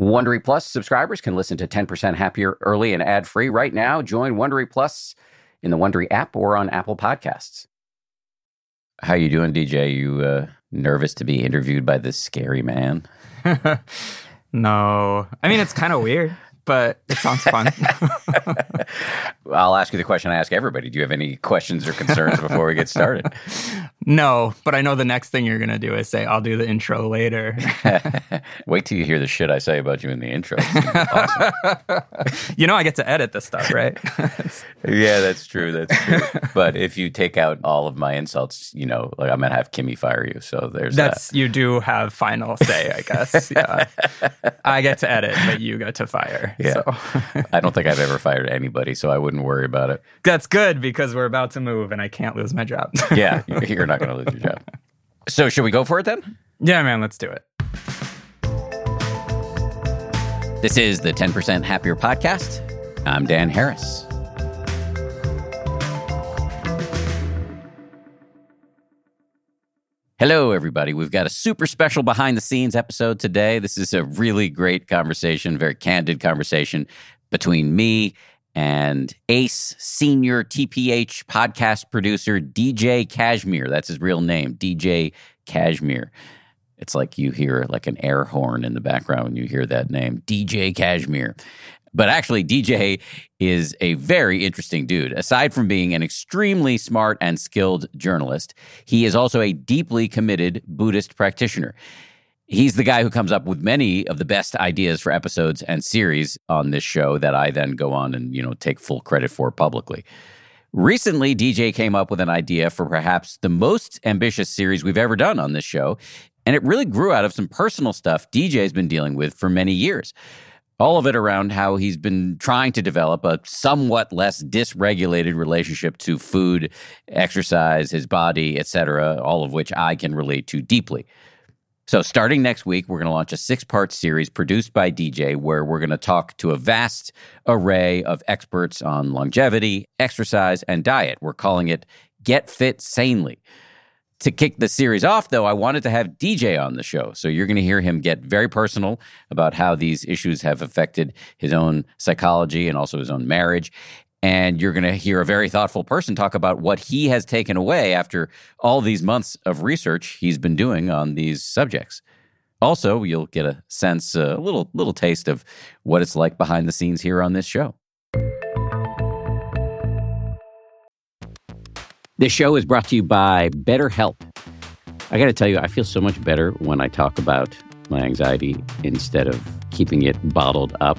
Wondery Plus subscribers can listen to 10% Happier early and ad free right now. Join Wondery Plus in the Wondery app or on Apple Podcasts. How you doing, DJ? You uh, nervous to be interviewed by this scary man? no, I mean it's kind of weird but it sounds fun. I'll ask you the question I ask everybody. Do you have any questions or concerns before we get started? No, but I know the next thing you're going to do is say, I'll do the intro later. Wait till you hear the shit I say about you in the intro. Awesome. you know, I get to edit this stuff, right? yeah, that's true. That's true. But if you take out all of my insults, you know, like I'm going to have Kimmy fire you. So there's that's, that. you do have final say, I guess. Yeah. I get to edit, but you get to fire. Yeah. So. I don't think I've ever fired anybody, so I wouldn't worry about it. That's good because we're about to move and I can't lose my job. yeah, you're not going to lose your job. So, should we go for it then? Yeah, man, let's do it. This is the 10% Happier Podcast. I'm Dan Harris. Hello, everybody. We've got a super special behind the scenes episode today. This is a really great conversation, very candid conversation between me and Ace senior TPH podcast producer DJ Cashmere. That's his real name, DJ Cashmere. It's like you hear like an air horn in the background when you hear that name, DJ Cashmere. But actually, DJ is a very interesting dude. Aside from being an extremely smart and skilled journalist, he is also a deeply committed Buddhist practitioner. He's the guy who comes up with many of the best ideas for episodes and series on this show that I then go on and, you know, take full credit for publicly. Recently, DJ came up with an idea for perhaps the most ambitious series we've ever done on this show, and it really grew out of some personal stuff DJ's been dealing with for many years all of it around how he's been trying to develop a somewhat less dysregulated relationship to food, exercise, his body, etc., all of which I can relate to deeply. So, starting next week, we're going to launch a six part series produced by DJ where we're going to talk to a vast array of experts on longevity, exercise, and diet. We're calling it Get Fit Sanely to kick the series off, though, I wanted to have DJ on the show. So you're going to hear him get very personal about how these issues have affected his own psychology and also his own marriage. And you're going to hear a very thoughtful person talk about what he has taken away after all these months of research he's been doing on these subjects. Also, you'll get a sense, a little little taste of what it's like behind the scenes here on this show. This show is brought to you by BetterHelp. I got to tell you, I feel so much better when I talk about my anxiety instead of keeping it bottled up.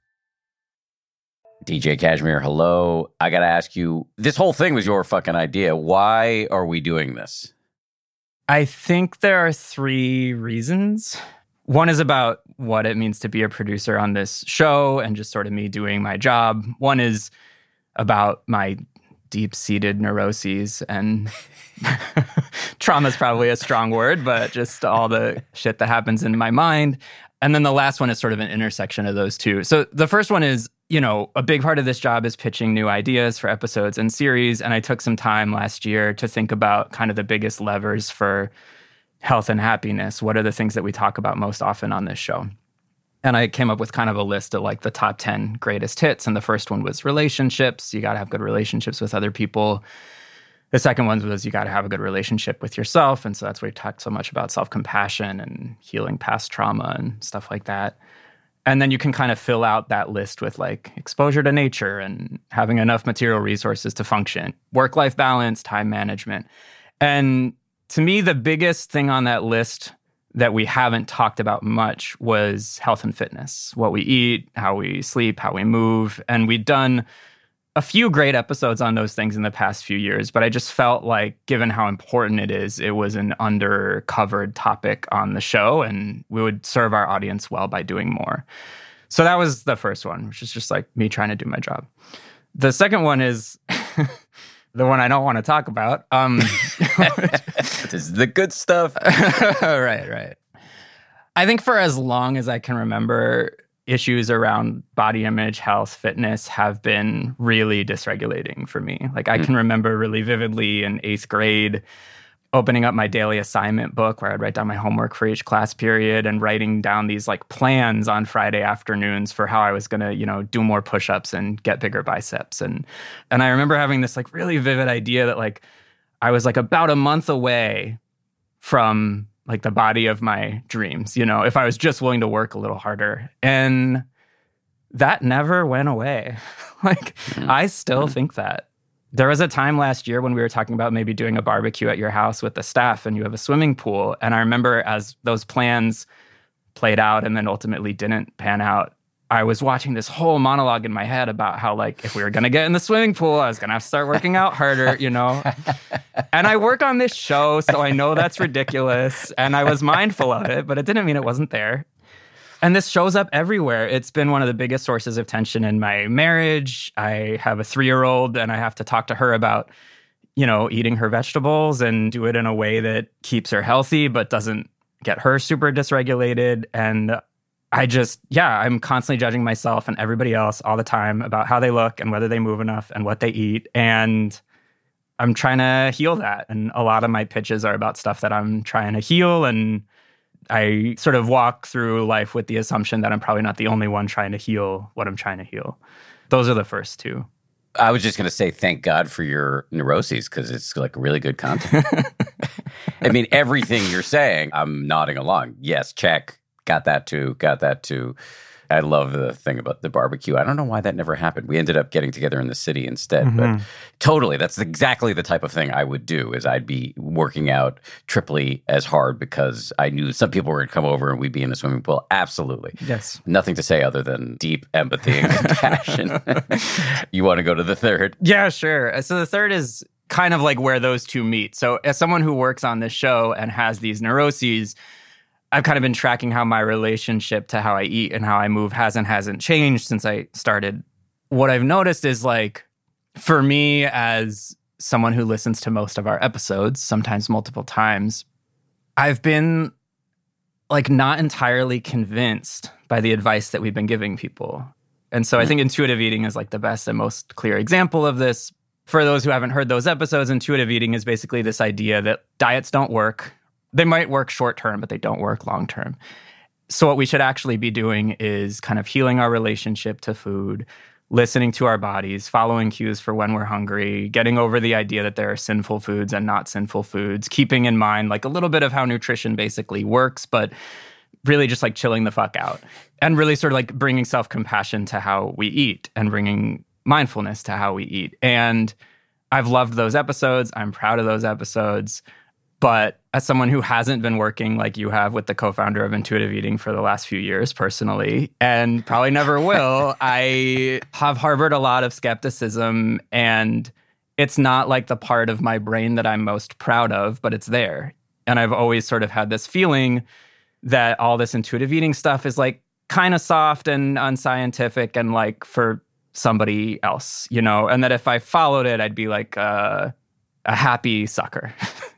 DJ Cashmere, hello. I got to ask you this whole thing was your fucking idea. Why are we doing this? I think there are three reasons. One is about what it means to be a producer on this show and just sort of me doing my job. One is about my deep seated neuroses and trauma is probably a strong word, but just all the shit that happens in my mind. And then the last one is sort of an intersection of those two. So the first one is, you know, a big part of this job is pitching new ideas for episodes and series. And I took some time last year to think about kind of the biggest levers for health and happiness. What are the things that we talk about most often on this show? And I came up with kind of a list of like the top 10 greatest hits. And the first one was relationships. You got to have good relationships with other people. The second one was you got to have a good relationship with yourself. And so that's why we talked so much about self compassion and healing past trauma and stuff like that. And then you can kind of fill out that list with like exposure to nature and having enough material resources to function, work life balance, time management. And to me, the biggest thing on that list that we haven't talked about much was health and fitness what we eat, how we sleep, how we move. And we'd done a few great episodes on those things in the past few years, but I just felt like, given how important it is, it was an undercovered topic on the show, and we would serve our audience well by doing more. So that was the first one, which is just like me trying to do my job. The second one is the one I don't want to talk about. Um, this is the good stuff. right, right. I think for as long as I can remember, issues around body image, health, fitness have been really dysregulating for me. Like I mm. can remember really vividly in eighth grade opening up my daily assignment book where I'd write down my homework for each class period and writing down these like plans on Friday afternoons for how I was going to, you know, do more push-ups and get bigger biceps and and I remember having this like really vivid idea that like I was like about a month away from like the body of my dreams, you know, if I was just willing to work a little harder. And that never went away. like mm-hmm. I still mm-hmm. think that. There was a time last year when we were talking about maybe doing a barbecue at your house with the staff and you have a swimming pool. And I remember as those plans played out and then ultimately didn't pan out, I was watching this whole monologue in my head about how, like, if we were going to get in the swimming pool, I was going to have to start working out harder, you know? and I work on this show, so I know that's ridiculous. And I was mindful of it, but it didn't mean it wasn't there. And this shows up everywhere. It's been one of the biggest sources of tension in my marriage. I have a three year old, and I have to talk to her about, you know, eating her vegetables and do it in a way that keeps her healthy, but doesn't get her super dysregulated. And I just, yeah, I'm constantly judging myself and everybody else all the time about how they look and whether they move enough and what they eat. And I'm trying to heal that. And a lot of my pitches are about stuff that I'm trying to heal and I sort of walk through life with the assumption that I'm probably not the only one trying to heal what I'm trying to heal. Those are the first two. I was just going to say thank God for your neuroses because it's like really good content. I mean, everything you're saying, I'm nodding along. Yes, check. Got that too. Got that too. I love the thing about the barbecue. I don't know why that never happened. We ended up getting together in the city instead. Mm-hmm. But totally, that's exactly the type of thing I would do. Is I'd be working out triply as hard because I knew some people were going to come over and we'd be in the swimming pool. Absolutely. Yes. Nothing to say other than deep empathy and compassion. you want to go to the third? Yeah, sure. So the third is kind of like where those two meet. So as someone who works on this show and has these neuroses I've kind of been tracking how my relationship to how I eat and how I move has and hasn't changed since I started. What I've noticed is like for me as someone who listens to most of our episodes, sometimes multiple times, I've been like not entirely convinced by the advice that we've been giving people. And so I think intuitive eating is like the best and most clear example of this. For those who haven't heard those episodes, intuitive eating is basically this idea that diets don't work. They might work short term, but they don't work long term. So, what we should actually be doing is kind of healing our relationship to food, listening to our bodies, following cues for when we're hungry, getting over the idea that there are sinful foods and not sinful foods, keeping in mind like a little bit of how nutrition basically works, but really just like chilling the fuck out and really sort of like bringing self compassion to how we eat and bringing mindfulness to how we eat. And I've loved those episodes. I'm proud of those episodes. But as someone who hasn't been working like you have with the co founder of Intuitive Eating for the last few years personally, and probably never will, I have harbored a lot of skepticism. And it's not like the part of my brain that I'm most proud of, but it's there. And I've always sort of had this feeling that all this intuitive eating stuff is like kind of soft and unscientific and like for somebody else, you know, and that if I followed it, I'd be like uh, a happy sucker.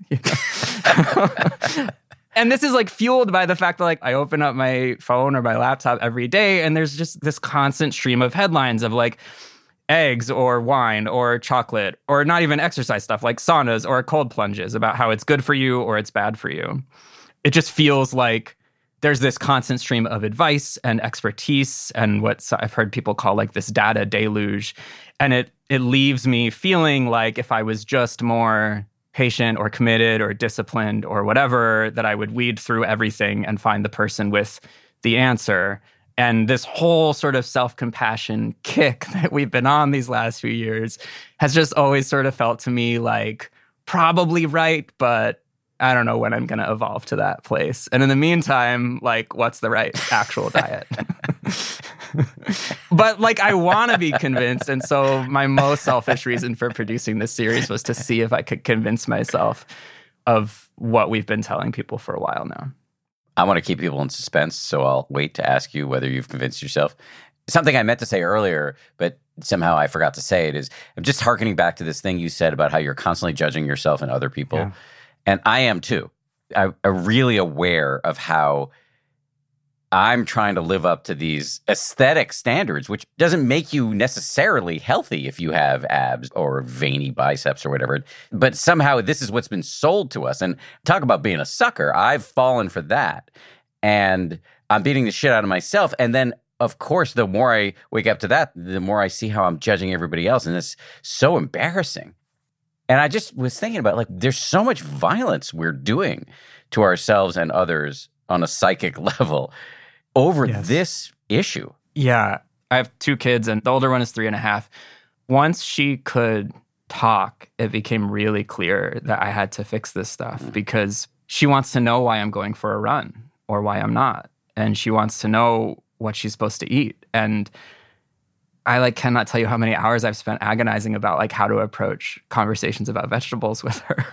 and this is like fueled by the fact that like I open up my phone or my laptop every day and there's just this constant stream of headlines of like eggs or wine or chocolate or not even exercise stuff like saunas or cold plunges about how it's good for you or it's bad for you it just feels like there's this constant stream of advice and expertise and what I've heard people call like this data deluge. And it it leaves me feeling like if I was just more patient or committed or disciplined or whatever, that I would weed through everything and find the person with the answer. And this whole sort of self compassion kick that we've been on these last few years has just always sort of felt to me like probably right, but I don't know when I'm going to evolve to that place. And in the meantime, like, what's the right actual diet? but like, I want to be convinced. And so, my most selfish reason for producing this series was to see if I could convince myself of what we've been telling people for a while now. I want to keep people in suspense. So, I'll wait to ask you whether you've convinced yourself. Something I meant to say earlier, but somehow I forgot to say it is I'm just harkening back to this thing you said about how you're constantly judging yourself and other people. Yeah and I am too. I, am really aware of how I'm trying to live up to these aesthetic standards, which doesn't make you necessarily healthy if you have abs or veiny biceps or whatever. But somehow this is what's been sold to us. And talk about being a sucker. I've fallen for that. And I'm beating the shit out of myself. And then, of course, the more I wake up to that, the more I see how I'm judging everybody else. And it's so embarrassing. And I just was thinking about like, there's so much violence we're doing to ourselves and others on a psychic level over yes. this issue. Yeah. I have two kids, and the older one is three and a half. Once she could talk, it became really clear that I had to fix this stuff mm. because she wants to know why I'm going for a run or why I'm not. And she wants to know what she's supposed to eat. And I like cannot tell you how many hours I've spent agonizing about like how to approach conversations about vegetables with her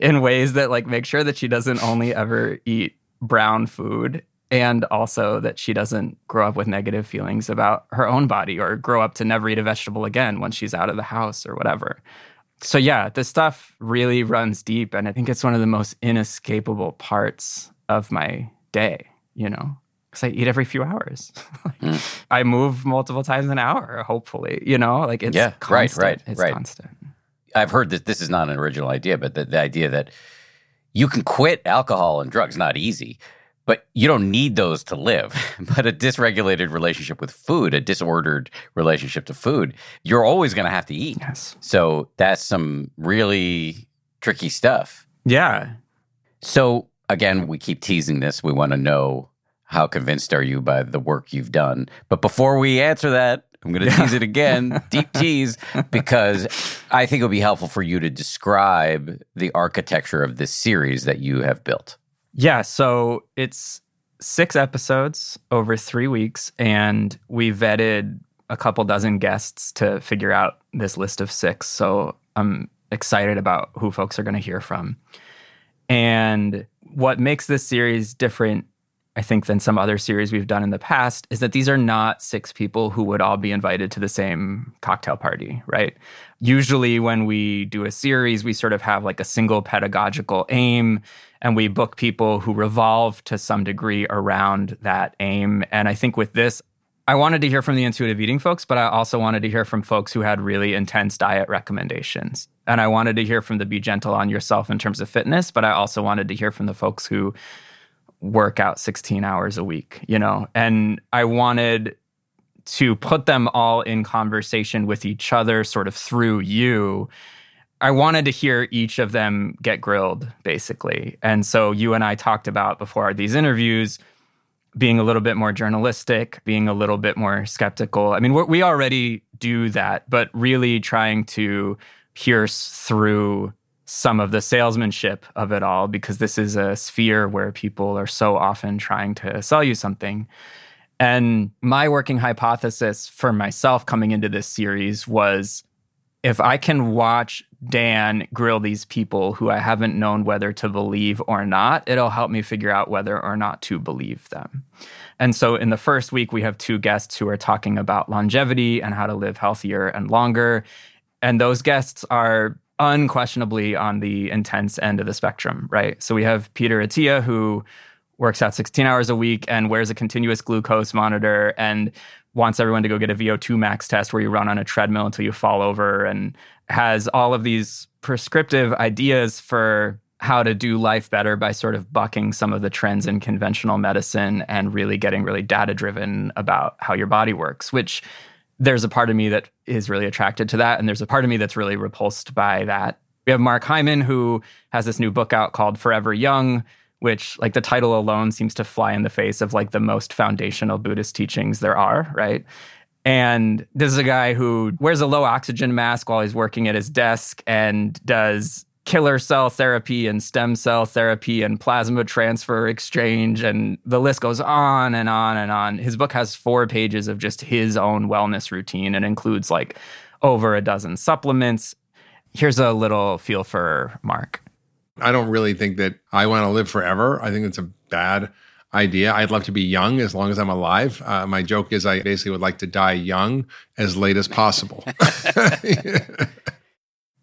in ways that like make sure that she doesn't only ever eat brown food and also that she doesn't grow up with negative feelings about her own body or grow up to never eat a vegetable again when she's out of the house or whatever. So yeah, this stuff really runs deep and I think it's one of the most inescapable parts of my day, you know because I eat every few hours. like, mm. I move multiple times an hour, hopefully. You know, like it's yeah, constant. right, right, it's right. constant. I've heard that this is not an original idea, but the, the idea that you can quit alcohol and drugs not easy, but you don't need those to live. but a dysregulated relationship with food, a disordered relationship to food, you're always going to have to eat. Yes. So that's some really tricky stuff. Yeah. So again, we keep teasing this. We want to know how convinced are you by the work you've done? But before we answer that, I'm going to tease it again, deep tease, because I think it would be helpful for you to describe the architecture of this series that you have built. Yeah. So it's six episodes over three weeks, and we vetted a couple dozen guests to figure out this list of six. So I'm excited about who folks are going to hear from. And what makes this series different I think, than some other series we've done in the past is that these are not six people who would all be invited to the same cocktail party, right? Usually, when we do a series, we sort of have like a single pedagogical aim and we book people who revolve to some degree around that aim. And I think with this, I wanted to hear from the intuitive eating folks, but I also wanted to hear from folks who had really intense diet recommendations. And I wanted to hear from the be gentle on yourself in terms of fitness, but I also wanted to hear from the folks who work out 16 hours a week, you know? And I wanted to put them all in conversation with each other sort of through you. I wanted to hear each of them get grilled, basically. And so you and I talked about before these interviews being a little bit more journalistic, being a little bit more skeptical. I mean, we already do that, but really trying to pierce through some of the salesmanship of it all because this is a sphere where people are so often trying to sell you something. And my working hypothesis for myself coming into this series was if I can watch Dan grill these people who I haven't known whether to believe or not, it'll help me figure out whether or not to believe them. And so in the first week, we have two guests who are talking about longevity and how to live healthier and longer. And those guests are unquestionably on the intense end of the spectrum, right? So we have Peter Attia, who works out 16 hours a week and wears a continuous glucose monitor and wants everyone to go get a VO2 max test where you run on a treadmill until you fall over and has all of these prescriptive ideas for how to do life better by sort of bucking some of the trends in conventional medicine and really getting really data driven about how your body works, which there's a part of me that is really attracted to that. And there's a part of me that's really repulsed by that. We have Mark Hyman, who has this new book out called Forever Young, which like the title alone seems to fly in the face of like the most foundational Buddhist teachings there are, right? And this is a guy who wears a low oxygen mask while he's working at his desk and does killer cell therapy and stem cell therapy and plasma transfer exchange and the list goes on and on and on. His book has 4 pages of just his own wellness routine and includes like over a dozen supplements. Here's a little feel for Mark. I don't really think that I want to live forever. I think it's a bad idea. I'd love to be young as long as I'm alive. Uh, my joke is I basically would like to die young as late as possible.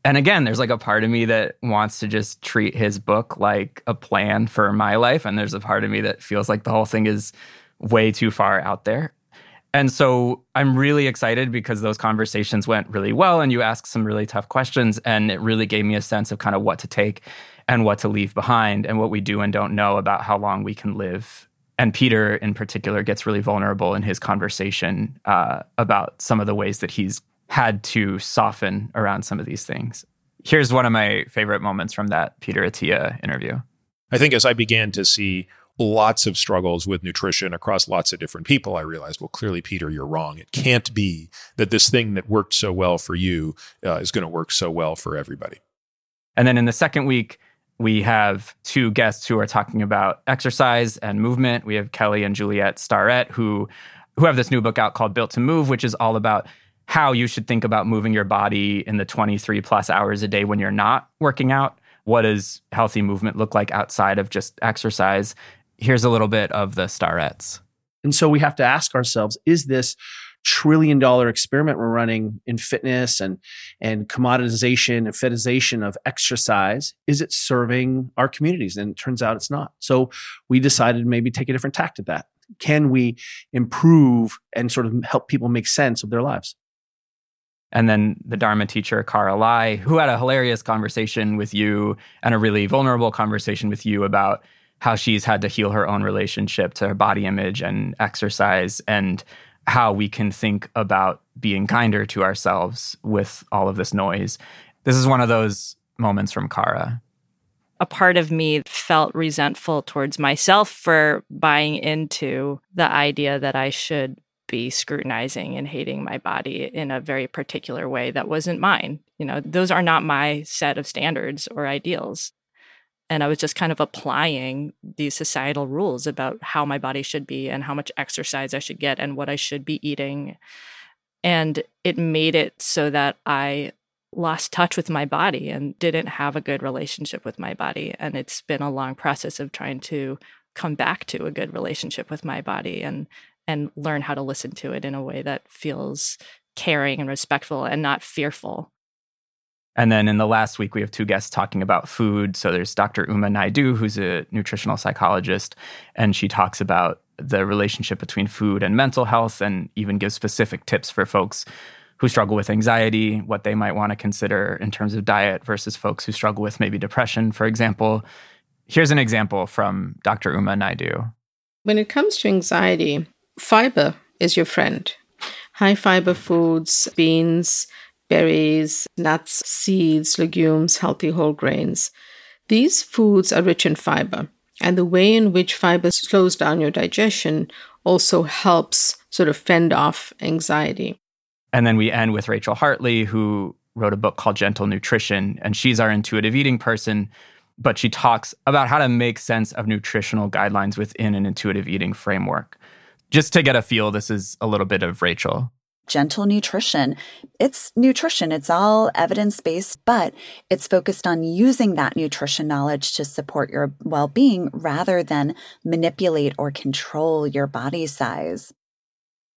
and again, there's like a part of me that wants to just treat his book like a plan for my life. And there's a part of me that feels like the whole thing is way too far out there. And so I'm really excited because those conversations went really well and you asked some really tough questions. And it really gave me a sense of kind of what to take and what to leave behind and what we do and don't know about how long we can live. And Peter, in particular, gets really vulnerable in his conversation uh, about some of the ways that he's had to soften around some of these things. Here's one of my favorite moments from that Peter Attia interview. I think as I began to see lots of struggles with nutrition across lots of different people, I realized, well, clearly, Peter, you're wrong. It can't be that this thing that worked so well for you uh, is going to work so well for everybody. And then in the second week, we have two guests who are talking about exercise and movement. We have Kelly and Juliet Starrett, who who have this new book out called Built to Move, which is all about how you should think about moving your body in the 23 plus hours a day when you're not working out. What does healthy movement look like outside of just exercise? Here's a little bit of the Starretts. And so we have to ask ourselves is this trillion dollar experiment we're running in fitness and and commoditization and fetishization of exercise is it serving our communities and it turns out it's not so we decided maybe take a different tact at that can we improve and sort of help people make sense of their lives and then the Dharma teacher, Cara Lai, who had a hilarious conversation with you and a really vulnerable conversation with you about how she's had to heal her own relationship to her body image and exercise and how we can think about being kinder to ourselves with all of this noise. This is one of those moments from Cara. A part of me felt resentful towards myself for buying into the idea that I should be scrutinizing and hating my body in a very particular way that wasn't mine. You know, those are not my set of standards or ideals and I was just kind of applying these societal rules about how my body should be and how much exercise I should get and what I should be eating. And it made it so that I lost touch with my body and didn't have a good relationship with my body. And it's been a long process of trying to come back to a good relationship with my body and and learn how to listen to it in a way that feels caring and respectful and not fearful and then in the last week, we have two guests talking about food. So there's Dr. Uma Naidoo, who's a nutritional psychologist, and she talks about the relationship between food and mental health, and even gives specific tips for folks who struggle with anxiety, what they might want to consider in terms of diet versus folks who struggle with maybe depression, for example. Here's an example from Dr. Uma Naidoo. When it comes to anxiety, fiber is your friend. High fiber foods, beans, berries, nuts, seeds, legumes, healthy whole grains. These foods are rich in fiber, and the way in which fiber slows down your digestion also helps sort of fend off anxiety. And then we end with Rachael Hartley, who wrote a book called Gentle Nutrition, and she's our intuitive eating person. But she talks about how to make sense of nutritional guidelines within an intuitive eating framework. Just to get a feel, this is a little bit of Rachael gentle nutrition. It's nutrition, it's all evidence based, but it's focused on using that nutrition knowledge to support your well being rather than manipulate or control your body size.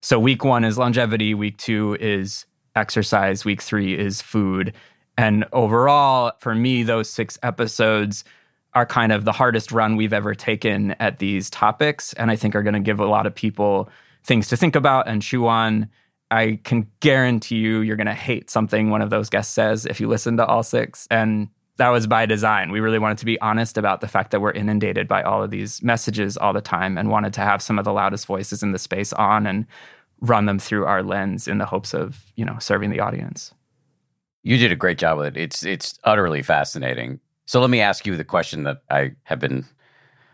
So, week one is longevity, week two is exercise, week three is food. And overall, for me, those six episodes are kind of the hardest run we've ever taken at these topics. And I think are going to give a lot of people things to think about and chew on I can guarantee you you're going to hate something one of those guests says if you listen to all six. And that was by design. We really wanted to be honest about the fact that we're inundated by all of these messages all the time and wanted to have some of the loudest voices in the space on and run them through our lens in the hopes of, you know, serving the audience. You did a great job with it. It's it's utterly fascinating. So let me ask you the question that I have been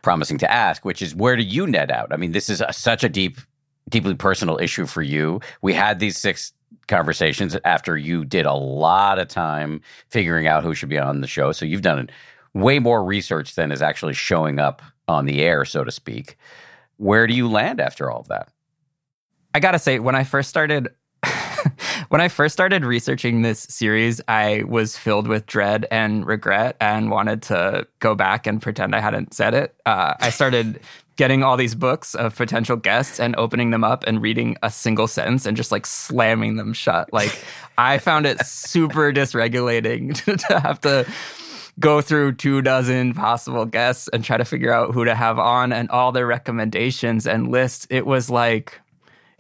promising to ask, which is where do you net out? I mean, this is a, such a deep deeply personal issue for you. We had these six conversations after you did a lot of time figuring out who should be on the show. So you've done way more research than is actually showing up on the air, so to speak. Where do you land after all of that? I gotta say, when I first started when I first started researching this series, I was filled with dread and regret and wanted to go back and pretend I hadn't said it. Uh, I started getting all these books of potential guests and opening them up and reading a single sentence and just like slamming them shut. Like I found it super dysregulating to, to have to go through two dozen possible guests and try to figure out who to have on and all their recommendations and lists. It was like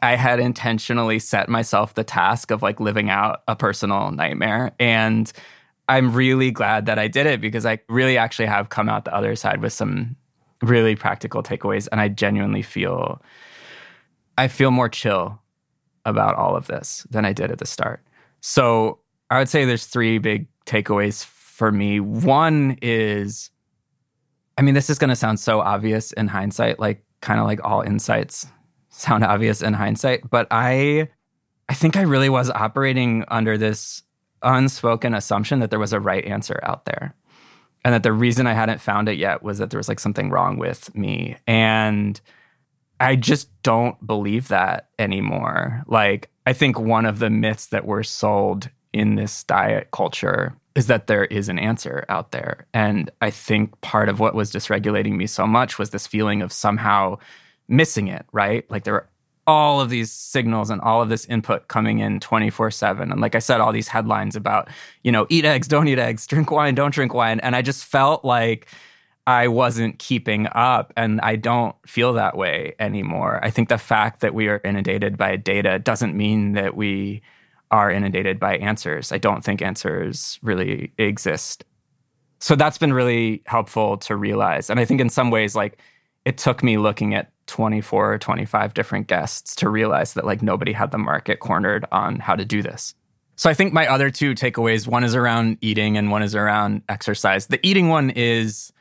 I had intentionally set myself the task of like living out a personal nightmare. And I'm really glad that I did it because I really actually have come out the other side with some really practical takeaways. And I genuinely feel, I feel more chill about all of this than I did at the start. So I would say there's three big takeaways for me. One is, I mean, this is going to sound so obvious in hindsight, like kind of like all insights sound obvious in hindsight, but I I think I really was operating under this unspoken assumption that there was a right answer out there. And that the reason I hadn't found it yet was that there was like something wrong with me. And I just don't believe that anymore. Like, I think one of the myths that we're sold in this diet culture is that there is an answer out there. And I think part of what was dysregulating me so much was this feeling of somehow missing it, right? Like there were all of these signals and all of this input coming in 24 7. And like I said, all these headlines about, you know, eat eggs, don't eat eggs, drink wine, don't drink wine. And I just felt like I wasn't keeping up. And I don't feel that way anymore. I think the fact that we are inundated by data doesn't mean that we are inundated by answers. I don't think answers really exist. So that's been really helpful to realize. And I think in some ways, like, it took me looking at 24 or 25 different guests to realize that like nobody had the market cornered on how to do this. So I think my other two takeaways one is around eating and one is around exercise. The eating one is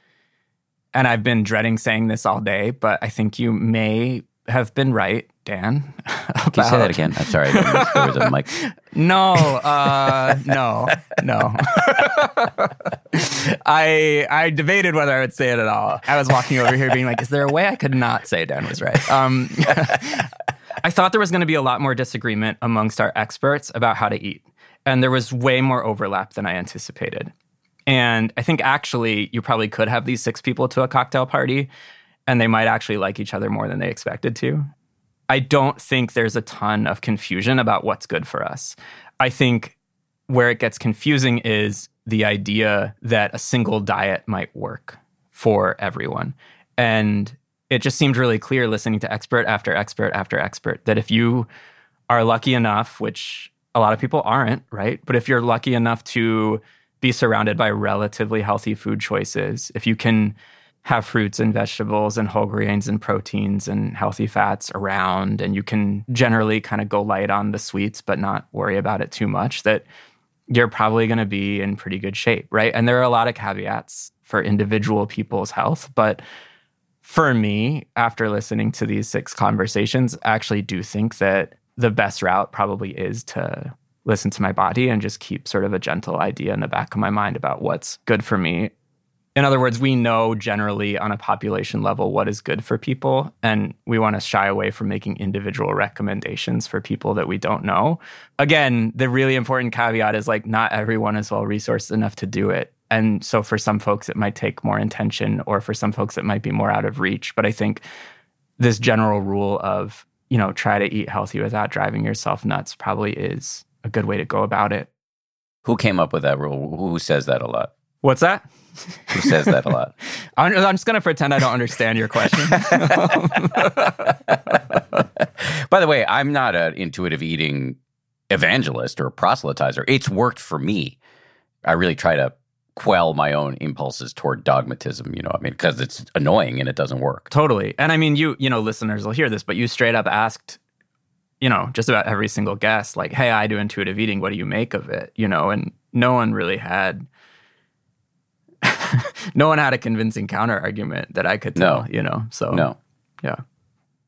and I've been dreading saying this all day, but I think you may have been right, Dan. About... Can you say that again? I'm sorry. There was a mic. No, uh, no, no. I I debated whether I would say it at all. I was walking over here being like, is there a way I could not say Dan was right? Um, I thought there was going to be a lot more disagreement amongst our experts about how to eat. And there was way more overlap than I anticipated. And I think actually you probably could have these six people to a cocktail party and they might actually like each other more than they expected to. I don't think there's a ton of confusion about what's good for us. I think where it gets confusing is the idea that a single diet might work for everyone. And it just seemed really clear listening to expert after expert after expert that if you are lucky enough, which a lot of people aren't, right? But if you're lucky enough to be surrounded by relatively healthy food choices, if you can have fruits and vegetables and whole grains and proteins and healthy fats around, and you can generally kind of go light on the sweets, but not worry about it too much, that you're probably going to be in pretty good shape, right? And there are a lot of caveats for individual people's health, but for me, after listening to these six conversations, I actually do think that the best route probably is to listen to my body and just keep sort of a gentle idea in the back of my mind about what's good for me in other words, we know generally on a population level what is good for people, and we want to shy away from making individual recommendations for people that we don't know. Again, the really important caveat is like not everyone is well resourced enough to do it. And so for some folks, it might take more intention, or for some folks, it might be more out of reach. But I think this general rule of, you know, try to eat healthy without driving yourself nuts probably is a good way to go about it. Who came up with that rule? Who says that a lot? What's that? Who says that a lot? I'm, I'm just going to pretend I don't understand your question. By the way, I'm not an intuitive eating evangelist or proselytizer. It's worked for me. I really try to quell my own impulses toward dogmatism, you know, I mean, because it's annoying and it doesn't work. Totally. And I mean, you, you know, listeners will hear this, but you straight up asked, you know, just about every single guest, like, hey, I do intuitive eating. What do you make of it? You know, and no one really had no one had a convincing counter argument that I could tell, No. you know. So No. yeah.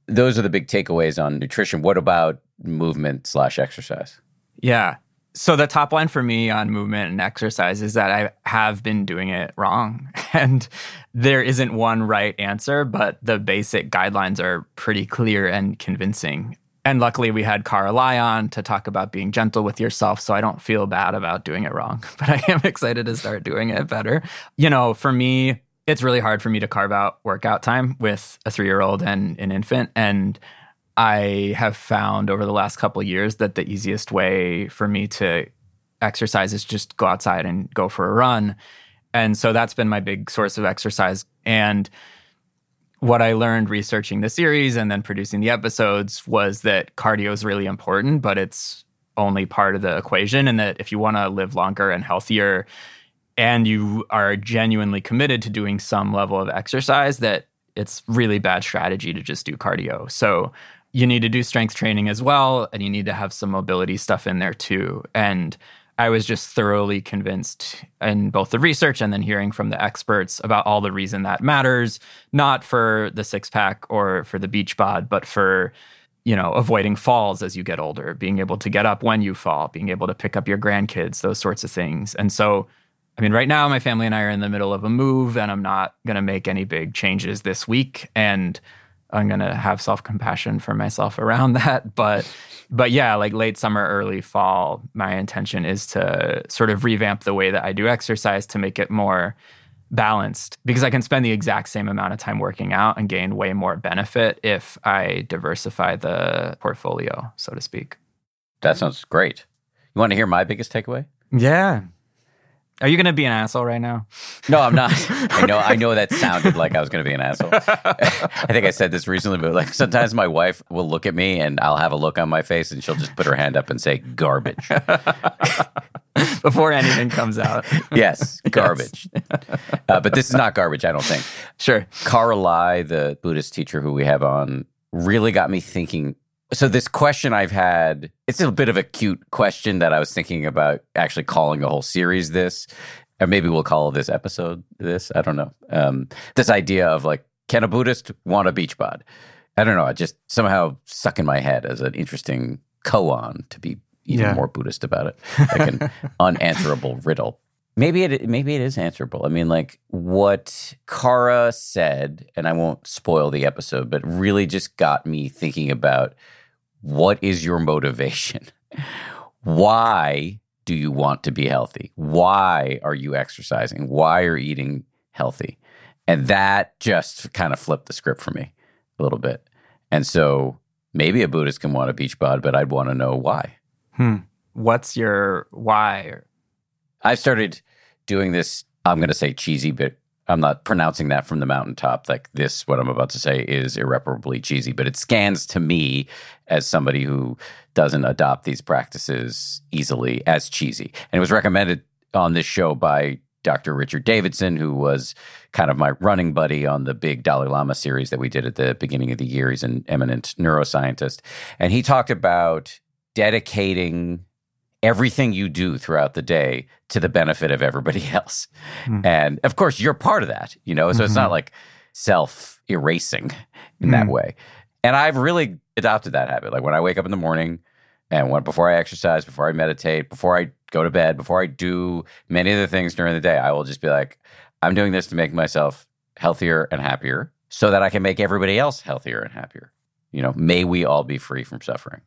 Those are the big takeaways on nutrition. What about movement slash exercise? Yeah. So the top line for me on movement and exercise is that I have been doing it wrong. And there isn't one right answer, but the basic guidelines are pretty clear and convincing. And luckily we had Cara Lai to talk about being gentle with yourself, so I don't feel bad about doing it wrong. But I am excited to start doing it better. You know, for me, it's really hard for me to carve out workout time with a 3-year-old and an infant and I have found over the last couple years that the easiest way for me to exercise is just go outside and go for a run. And so that's been my big source of exercise. And what I learned researching the series and then producing the episodes was that cardio is really important, but it's only part of the equation. And that if you want to live longer and healthier, and you are genuinely committed to doing some level of exercise, that it's really bad strategy to just do cardio. So you need to do strength training as well, and you need to have some mobility stuff in there too. And I was just thoroughly convinced in both the research and then hearing from the experts about all the reason that matters, not for the six pack or for the beach bod, but for you know avoiding falls as you get older, being able to get up when you fall, being able to pick up your grandkids, those sorts of things. And so I mean, right now, my family and I are in the middle of a move, and I'm not going to make any big changes this week. And I'm going to have self compassion for myself around that. But, but yeah, like late summer, early fall, my intention is to sort of revamp the way that I do exercise to make it more balanced because I can spend the exact same amount of time working out and gain way more benefit if I diversify the portfolio, so to speak. That sounds great. You want to hear my biggest takeaway? Yeah. Are you going to be an asshole right now? No, I'm not. I know. I know that sounded like I was going to be an asshole. I think I said this recently, but like sometimes my wife will look at me and I'll have a look on my face, and she'll just put her hand up and say "garbage." Before anything comes out. yes, garbage. Uh, but this is not garbage. I don't think. Sure. Cara Lai, the Buddhist teacher who we have on, really got me thinking. So this question I've had, it's a bit of a cute question that I was thinking about actually calling a whole series this, or maybe we'll call this episode this. I don't know. Um, this idea of like, can a Buddhist want a beach bod? I don't know. I just somehow stuck in my head as an interesting koan to be even Yeah. more Buddhist about it, like an unanswerable riddle. Maybe it maybe it is answerable. I mean, like what Cara said, and I won't spoil the episode, but really just got me thinking about what is your motivation? Why do you want to be healthy? Why are you exercising? Why are you eating healthy? And that just kind of flipped the script for me a little bit. And so maybe a Buddhist can want a beach bod, but I'd want to know why. Hmm. What's your why? I've started doing this, I'm going to say cheesy, but I'm not pronouncing that from the mountaintop. Like this, what I'm about to say is irreparably cheesy, but it scans to me as somebody who doesn't adopt these practices easily as cheesy. And it was recommended on this show by Dr. Richard Davidson, who was kind of my running buddy on the big Dalai Lama series that we did at the beginning of the year. He's an eminent neuroscientist. And he talked about dedicating everything you do throughout the day to the benefit of everybody else. Mm. And of course, you're part of that, you know, so mm-hmm. it's not mm-hmm. like self erasing in mm. that way. And I've really adopted that habit. Like when I wake up in the morning and when, before I exercise, before I meditate, before I go to bed, before I do many of the things during the day, I will just be like, I'm doing this to make myself healthier and happier so that I can make everybody else healthier and happier. You know, may we all be free from suffering.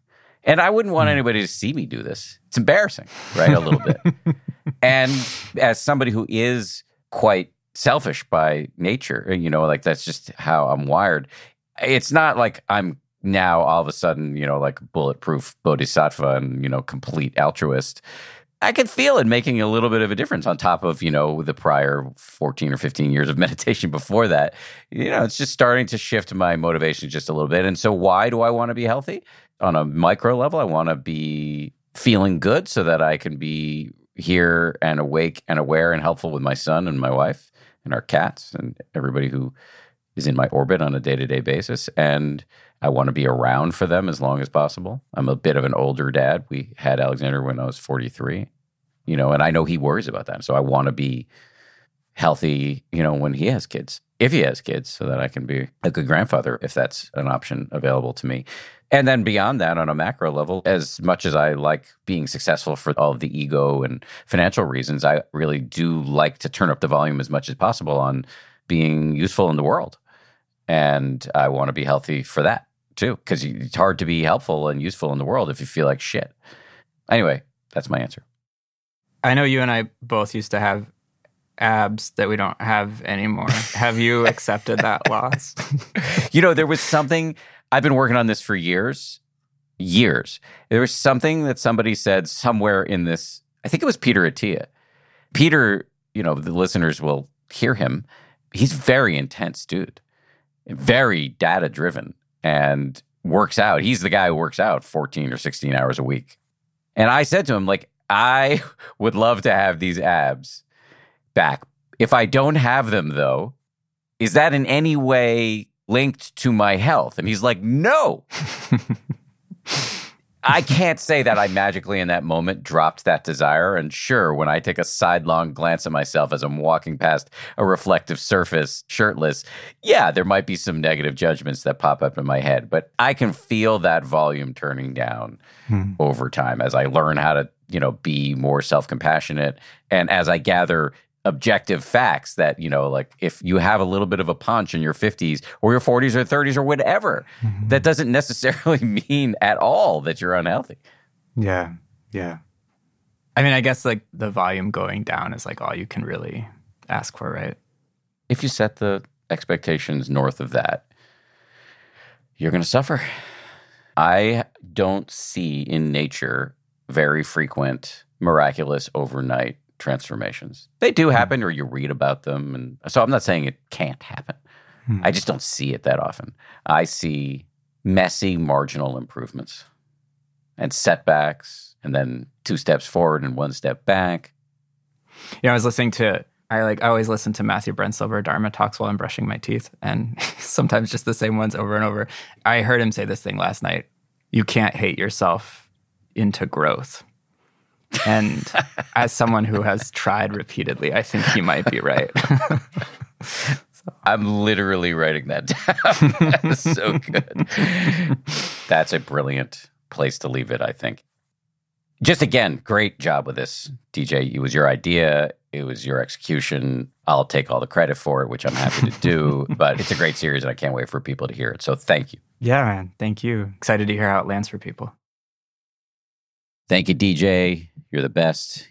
And I wouldn't want hmm. anybody to see me do this. It's embarrassing, right? A little bit. And as somebody who is quite selfish by nature, you know, like that's just how I'm wired. It's not like I'm now all of a sudden, you know, like bulletproof bodhisattva and, you know, complete altruist. I can feel it making a little bit of a difference on top of, you know, the prior 14 or 15 years of meditation before that. You know, it's just starting to shift my motivation just a little bit. And so, why do I want to be healthy? On a micro level, I want to be feeling good so that I can be here and awake and aware and helpful with my son and my wife and our cats and everybody who is in my orbit on a day to day basis. And I want to be around for them as long as possible. I'm a bit of an older dad. We had Alexander when I was 43, you know, and I know he worries about that. So I want to be healthy, you know, when he has kids, if he has kids, so that I can be a good grandfather if that's an option available to me. And then beyond that, on a macro level, as much as I like being successful for all of the ego and financial reasons, I really do like to turn up the volume as much as possible on being useful in the world. And I want to be healthy for that too, because it's hard to be helpful and useful in the world if you feel like shit. Anyway, that's my answer. I know you and I both used to have abs that we don't have anymore. have you accepted that loss? you know, there was something, I've been working on this for years, years. There was something that somebody said somewhere in this, I think it was Peter Attia. Peter, you know, the listeners will hear him. He's very intense dude, very data driven and works out. He's the guy who works out 14 or 16 hours a week. And I said to him, like, I would love to have these abs back. If I don't have them, though, is that in any way linked to my health? And he's like, no. I can't say that I magically in that moment dropped that desire. And sure, when I take a sidelong glance at myself as I'm walking past a reflective surface shirtless, yeah, there might be some negative judgments that pop up in my head. But I can feel that volume turning down hmm. over time as I learn how to, you know, be more self compassionate. And as I gather objective facts that you know like if you have a little bit of a punch in your 50s or your 40s or 30s or whatever mm-hmm. that doesn't necessarily mean at all that you're unhealthy. Yeah yeah. I mean i guess like the volume going down is like all you can really ask for right? If you set the expectations north of that you're going to suffer. I don't see in nature very frequent miraculous overnight transformations. They do hmm. happen, or you read about them, and so I'm not saying it can't happen. Hmm. I just don't see it that often. I see messy, marginal improvements and setbacks, and then two steps forward and one step back. Yeah, I was listening to. I like I always listen to Matthew Brensilver Dharma talks while I'm brushing my teeth, and sometimes just the same ones over and over. I heard him say this thing last night. You can't hate yourself into growth. And as someone who has tried repeatedly, I think he might be right. so. I'm literally writing that down. That's so good. That's a brilliant place to leave it, I think. Just again, great job with this, DJ. It was your idea, it was your execution. I'll take all the credit for it, which I'm happy to do. but it's a great series, and I can't wait for people to hear it. So thank you. Yeah, man. Thank you. Excited to hear how it lands for people. Thank you, DJ. You're the best.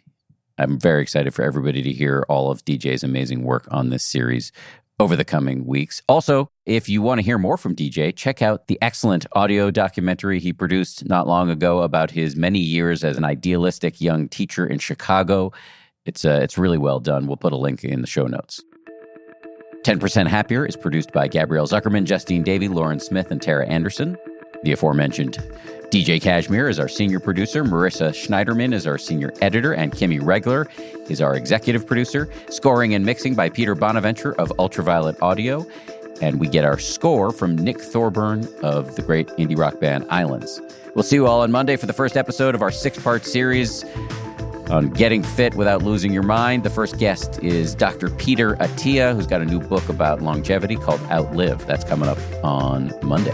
I'm very excited for everybody to hear all of DJ's amazing work on this series over the coming weeks. Also, if you want to hear more from DJ, check out the excellent audio documentary he produced not long ago about his many years as an idealistic young teacher in Chicago. It's uh, it's really well done. We'll put a link in the show notes. 10% Happier is produced by Gabrielle Zuckerman, Justine Davey, Lauren Smith, and Tara Anderson. The aforementioned DJ Cashmere is our senior producer. Marissa Schneiderman is our senior editor. And Kimmie Regler is our executive producer. Scoring and mixing by Peter Bonaventure of Ultraviolet Audio. And we get our score from Nick Thorburn of the great indie rock band Islands. We'll see you all on Monday for the first episode of our six part series on getting fit without losing your mind. The first guest is Dr. Peter Attia, who's got a new book about longevity called Outlive. That's coming up on Monday.